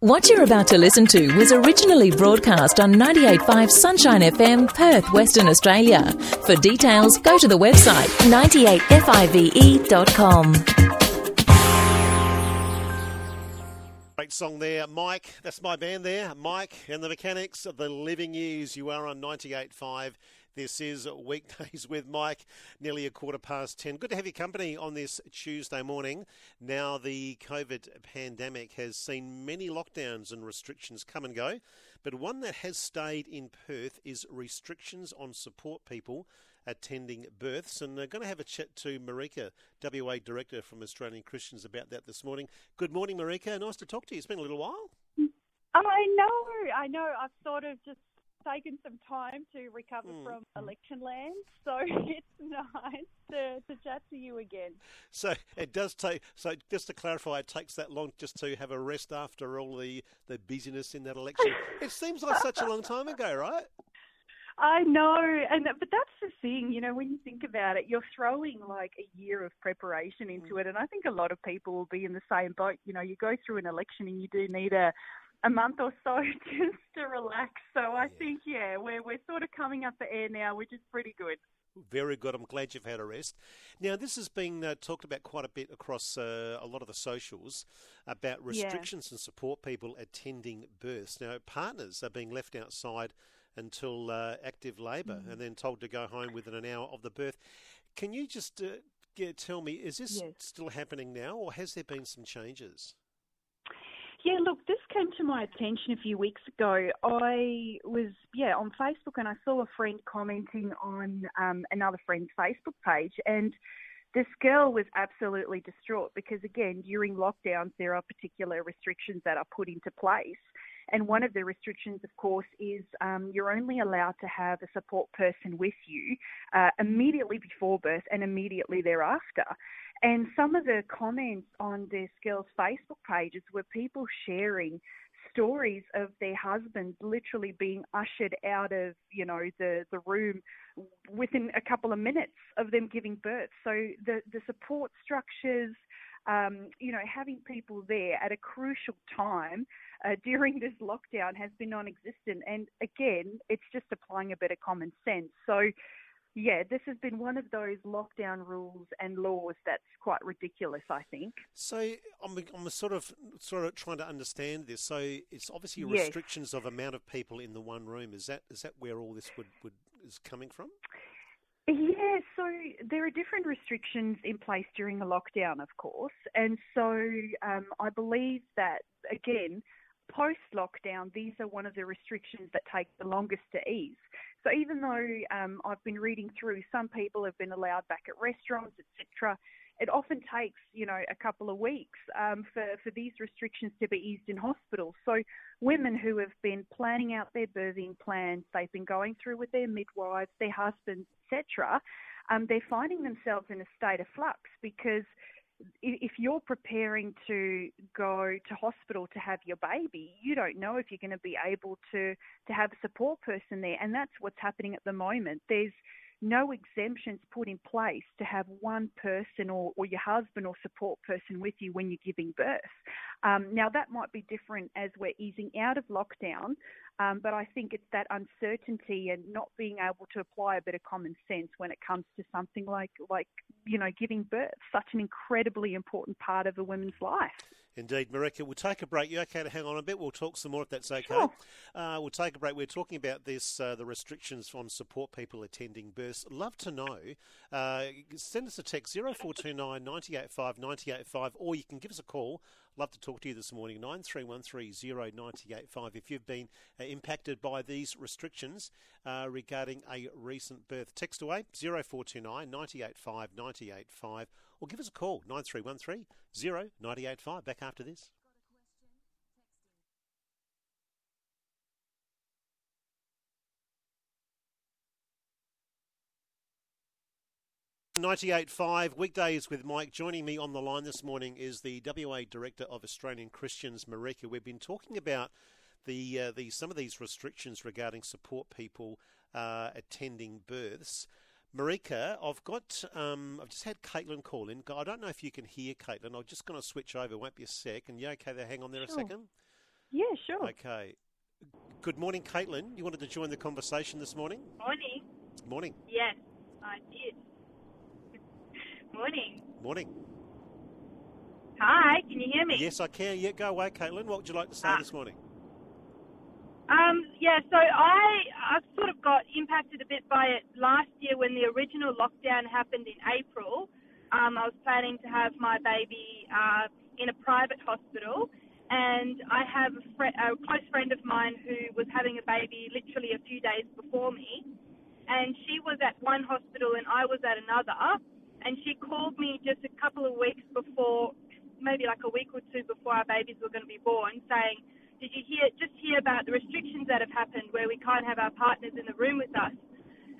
What you're about to listen to was originally broadcast on 98.5 Sunshine FM, Perth, Western Australia. For details, go to the website 98five.com. Great song there, Mike. That's my band there, Mike and the Mechanics of the Living Years. You are on 98.5 this is Weekdays with Mike, nearly a quarter past 10. Good to have your company on this Tuesday morning. Now, the COVID pandemic has seen many lockdowns and restrictions come and go, but one that has stayed in Perth is restrictions on support people attending births. And we're going to have a chat to Maryka, WA Director from Australian Christians, about that this morning. Good morning, Maryka. Nice to talk to you. It's been a little while. I know, I know. I've sort of just taken some time to recover mm. from election land, so it's nice to, to chat to you again. So it does take. So just to clarify, it takes that long just to have a rest after all the the busyness in that election. it seems like such a long time ago, right? I know, and but that's the thing, you know, when you think about it, you're throwing like a year of preparation into mm. it, and I think a lot of people will be in the same boat. You know, you go through an election and you do need a a month or so just to relax. So I yeah. think, yeah, we're, we're sort of coming up the air now, which is pretty good. Very good. I'm glad you've had a rest. Now, this has been uh, talked about quite a bit across uh, a lot of the socials about restrictions yeah. and support people attending births. Now, partners are being left outside until uh, active labour mm. and then told to go home within an hour of the birth. Can you just uh, get, tell me, is this yes. still happening now or has there been some changes? Yeah, look, this came to my attention a few weeks ago. I was, yeah, on Facebook and I saw a friend commenting on um, another friend's Facebook page. And this girl was absolutely distraught because, again, during lockdowns, there are particular restrictions that are put into place. And one of the restrictions, of course, is um, you're only allowed to have a support person with you uh, immediately before birth and immediately thereafter. And some of the comments on this girl's Facebook pages were people sharing stories of their husbands literally being ushered out of, you know, the, the room within a couple of minutes of them giving birth. So the, the support structures, um, you know, having people there at a crucial time uh, during this lockdown has been non existent. And again, it's just applying a bit of common sense. So yeah, this has been one of those lockdown rules and laws that's quite ridiculous. I think. So I'm, I'm sort of sort of trying to understand this. So it's obviously restrictions yes. of amount of people in the one room. Is that is that where all this would, would is coming from? Yeah, so there are different restrictions in place during a lockdown, of course, and so um, I believe that again post lockdown, these are one of the restrictions that take the longest to ease. So even though um, I've been reading through, some people have been allowed back at restaurants, etc. It often takes, you know, a couple of weeks um, for, for these restrictions to be eased in hospitals. So women who have been planning out their birthing plans, they've been going through with their midwives, their husbands, etc. Um, they're finding themselves in a state of flux because if you're preparing to go to hospital to have your baby, you don't know if you're going to be able to to have a support person there, and that's what's happening at the moment. There's no exemptions put in place to have one person or, or your husband or support person with you when you're giving birth. Um, now, that might be different as we're easing out of lockdown, um, but I think it's that uncertainty and not being able to apply a bit of common sense when it comes to something like, like you know, giving birth, such an incredibly important part of a woman's life. Indeed, Maryka. We'll take a break. You okay to hang on a bit? We'll talk some more if that's okay. Sure. Uh, we'll take a break. We're talking about this, uh, the restrictions on support people attending births. Love to know. Uh, send us a text 0429 985 985 or you can give us a call Love to talk to you this morning, 93130985 if you've been uh, impacted by these restrictions uh, regarding a recent birth. Text away 0429 985 985 or give us a call 9313 0985. Back after this. 98.5 weekdays with Mike. Joining me on the line this morning is the WA Director of Australian Christians, Maryka. We've been talking about the, uh, the some of these restrictions regarding support people uh, attending births. Maryka, I've got um, I've just had Caitlin call in. I don't know if you can hear Caitlin. I'm just going to switch over. It won't be a sec. And you okay to hang on there sure. a second? Yeah, sure. Okay. Good morning, Caitlin. You wanted to join the conversation this morning? Morning. Morning. Yes, I did. Morning. Morning. Hi, can you hear me? Yes, I can. Yeah, go away, Caitlin. What would you like to say Ah. this morning? Um, yeah, so I I sort of got impacted a bit by it last year when the original lockdown happened in April. Um, I was planning to have my baby uh, in a private hospital, and I have a, fr- a close friend of mine who was having a baby literally a few days before me, and she was at one hospital and I was at another, and she called me just a couple of weeks before, maybe like a week or two before our babies were going to be born, saying did you hear just hear about the restrictions that have happened where we can't have our partners in the room with us?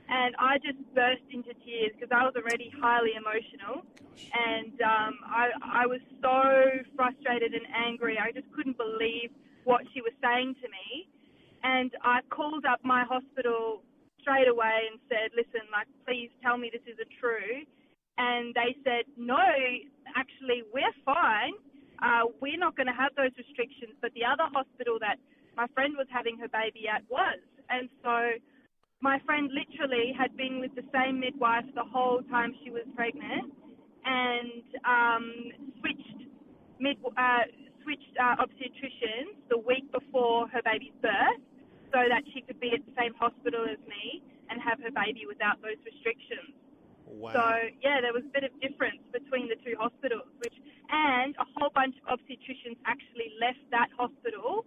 And I just burst into tears because I was already highly emotional, and um, I I was so frustrated and angry. I just couldn't believe what she was saying to me, and I called up my hospital straight away and said, "Listen, like, please tell me this isn't true." And they said, "No, actually, we're fine." uh, we're not going to have those restrictions. But the other hospital that my friend was having her baby at was. And so my friend literally had been with the same midwife the whole time she was pregnant and um, switched mid uh, switched uh, obstetricians the week before her baby's birth so that she could be at the same hospital as me and have her baby without those restrictions. Wow. So yeah, there was a bit of difference between the two hospitals, which and a whole bunch of obstetricians actually left that hospital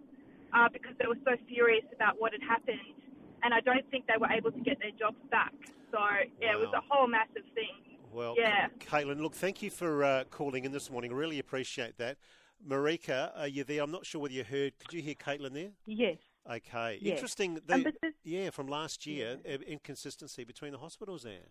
uh, because they were so furious about what had happened, and I don't think they were able to get their jobs back. So yeah, it was a whole massive thing. Well, Yeah. Caitlin, look, thank you for uh, calling in this morning. I really appreciate that. Maryka, are you there? I'm not sure whether you heard. Could you hear Caitlin there? Yes. Okay. Yes. Interesting. Um, The, but this, yeah, from last year, uh, inconsistency between the hospitals there.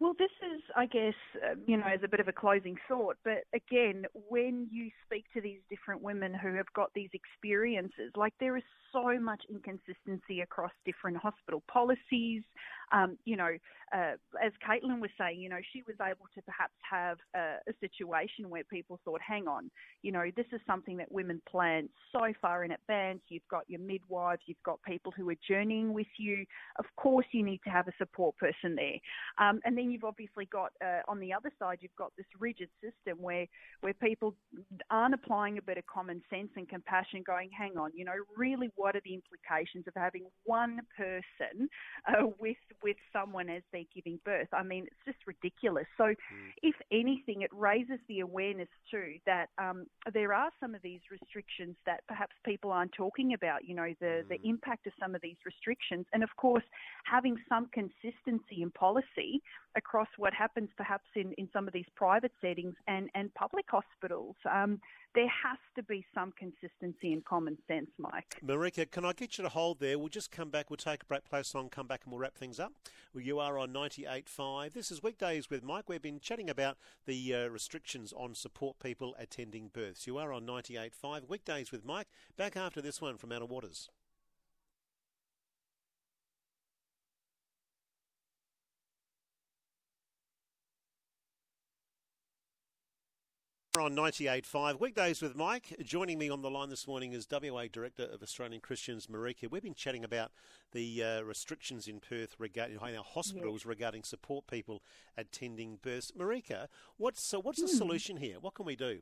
Well, this is, I guess, uh, you know, as a bit of a closing thought. But again, when you speak to these different women who have got these experiences, like there is so much inconsistency across different hospital policies. Um, you know, uh, as Caitlin was saying, you know, she was able to perhaps have a, a situation where people thought, hang on, you know, this is something that women plan so far in advance. You've got your midwives, you've got people who are journeying with you. Of course, you need to have a support person there. Um, and then you've obviously got uh, on the other side, you've got this rigid system where where people aren't applying a bit of common sense and compassion, going, hang on, you know, really, what are the implications of having one person uh, with with someone as they're giving birth? I mean, it's just ridiculous. So, if anything, it raises the awareness too that um, there are some of these restrictions that perhaps people aren't talking about. You know, the the impact of some of these restrictions, and of course, having some consistency in policy across what happens perhaps in, in some of these private settings and, and public hospitals. Um, there has to be some consistency and common sense, Mike. Maryka, can I get you to hold there? We'll just come back. We'll take a break, play a song, come back, and we'll wrap things up. Well, you are on 98.5. This is Weekdays with Mike. We've been chatting about the uh, restrictions on support people attending births. You are on 98.5. Weekdays with Mike. Back after this one from Outer Waters. On 98.5 weekdays with Mike. Joining me on the line this morning is WA Director of Australian Christians, Maryka. We've been chatting about the uh, restrictions in Perth regarding in our hospitals regarding support people attending births. Maryka, what's so what's the solution here? What can we do?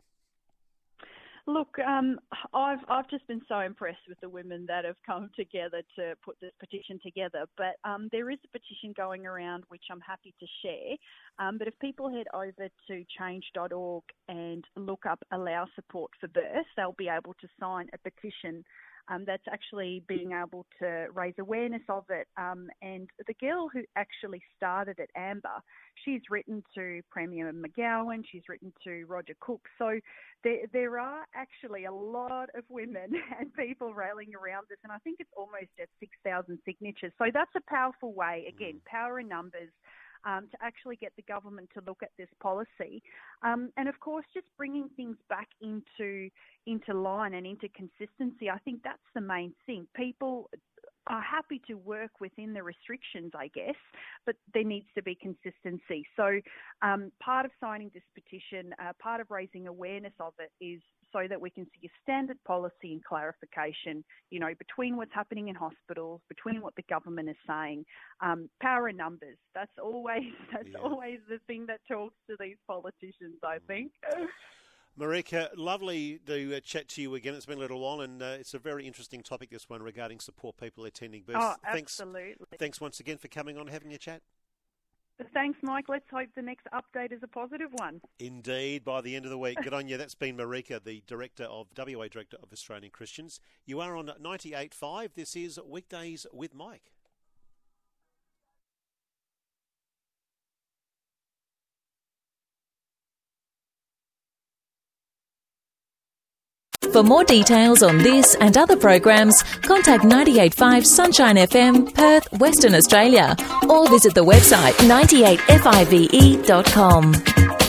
Look, um, I've I've just been so impressed with the women that have come together to put this petition together. But um, there is a petition going around which I'm happy to share. Um, but if people head over to change.org and look up Allow Support for Birth, they'll be able to sign a petition um, that's actually being able to raise awareness of it. Um, and the girl who actually started it, Amber, she's written to Premier McGowan, she's written to Roger Cook. So there, there are actually a lot of women and people rallying around this, and I think it's almost at 6,000 signatures. So that's a powerful way, again, power in numbers. Um, to actually get the government to look at this policy, um, and of course, just bringing things back into into line and into consistency. I think that's the main thing. People are happy to work within the restrictions, I guess, but there needs to be consistency. So, um, part of signing this petition, uh, part of raising awareness of it, is so that we can see a standard policy and clarification, you know, between what's happening in hospitals, between what the government is saying. Um, power in numbers. That's always that's yeah. always the thing that talks to these politicians. I think. Maryka, lovely to uh, chat to you again. It's been a little while, and uh, it's a very interesting topic, this one, regarding support people attending births. Oh, absolutely. Thanks, thanks once again for coming on and having a chat. Thanks, Mike. Let's hope the next update is a positive one. Indeed, by the end of the week. Good on you. That's been Maryka, the director of WA Director of Australian Christians. You are on 98.5. This is Weekdays with Mike. For more details on this and other programs, contact 985 Sunshine FM, Perth, Western Australia, or visit the website 98five.com.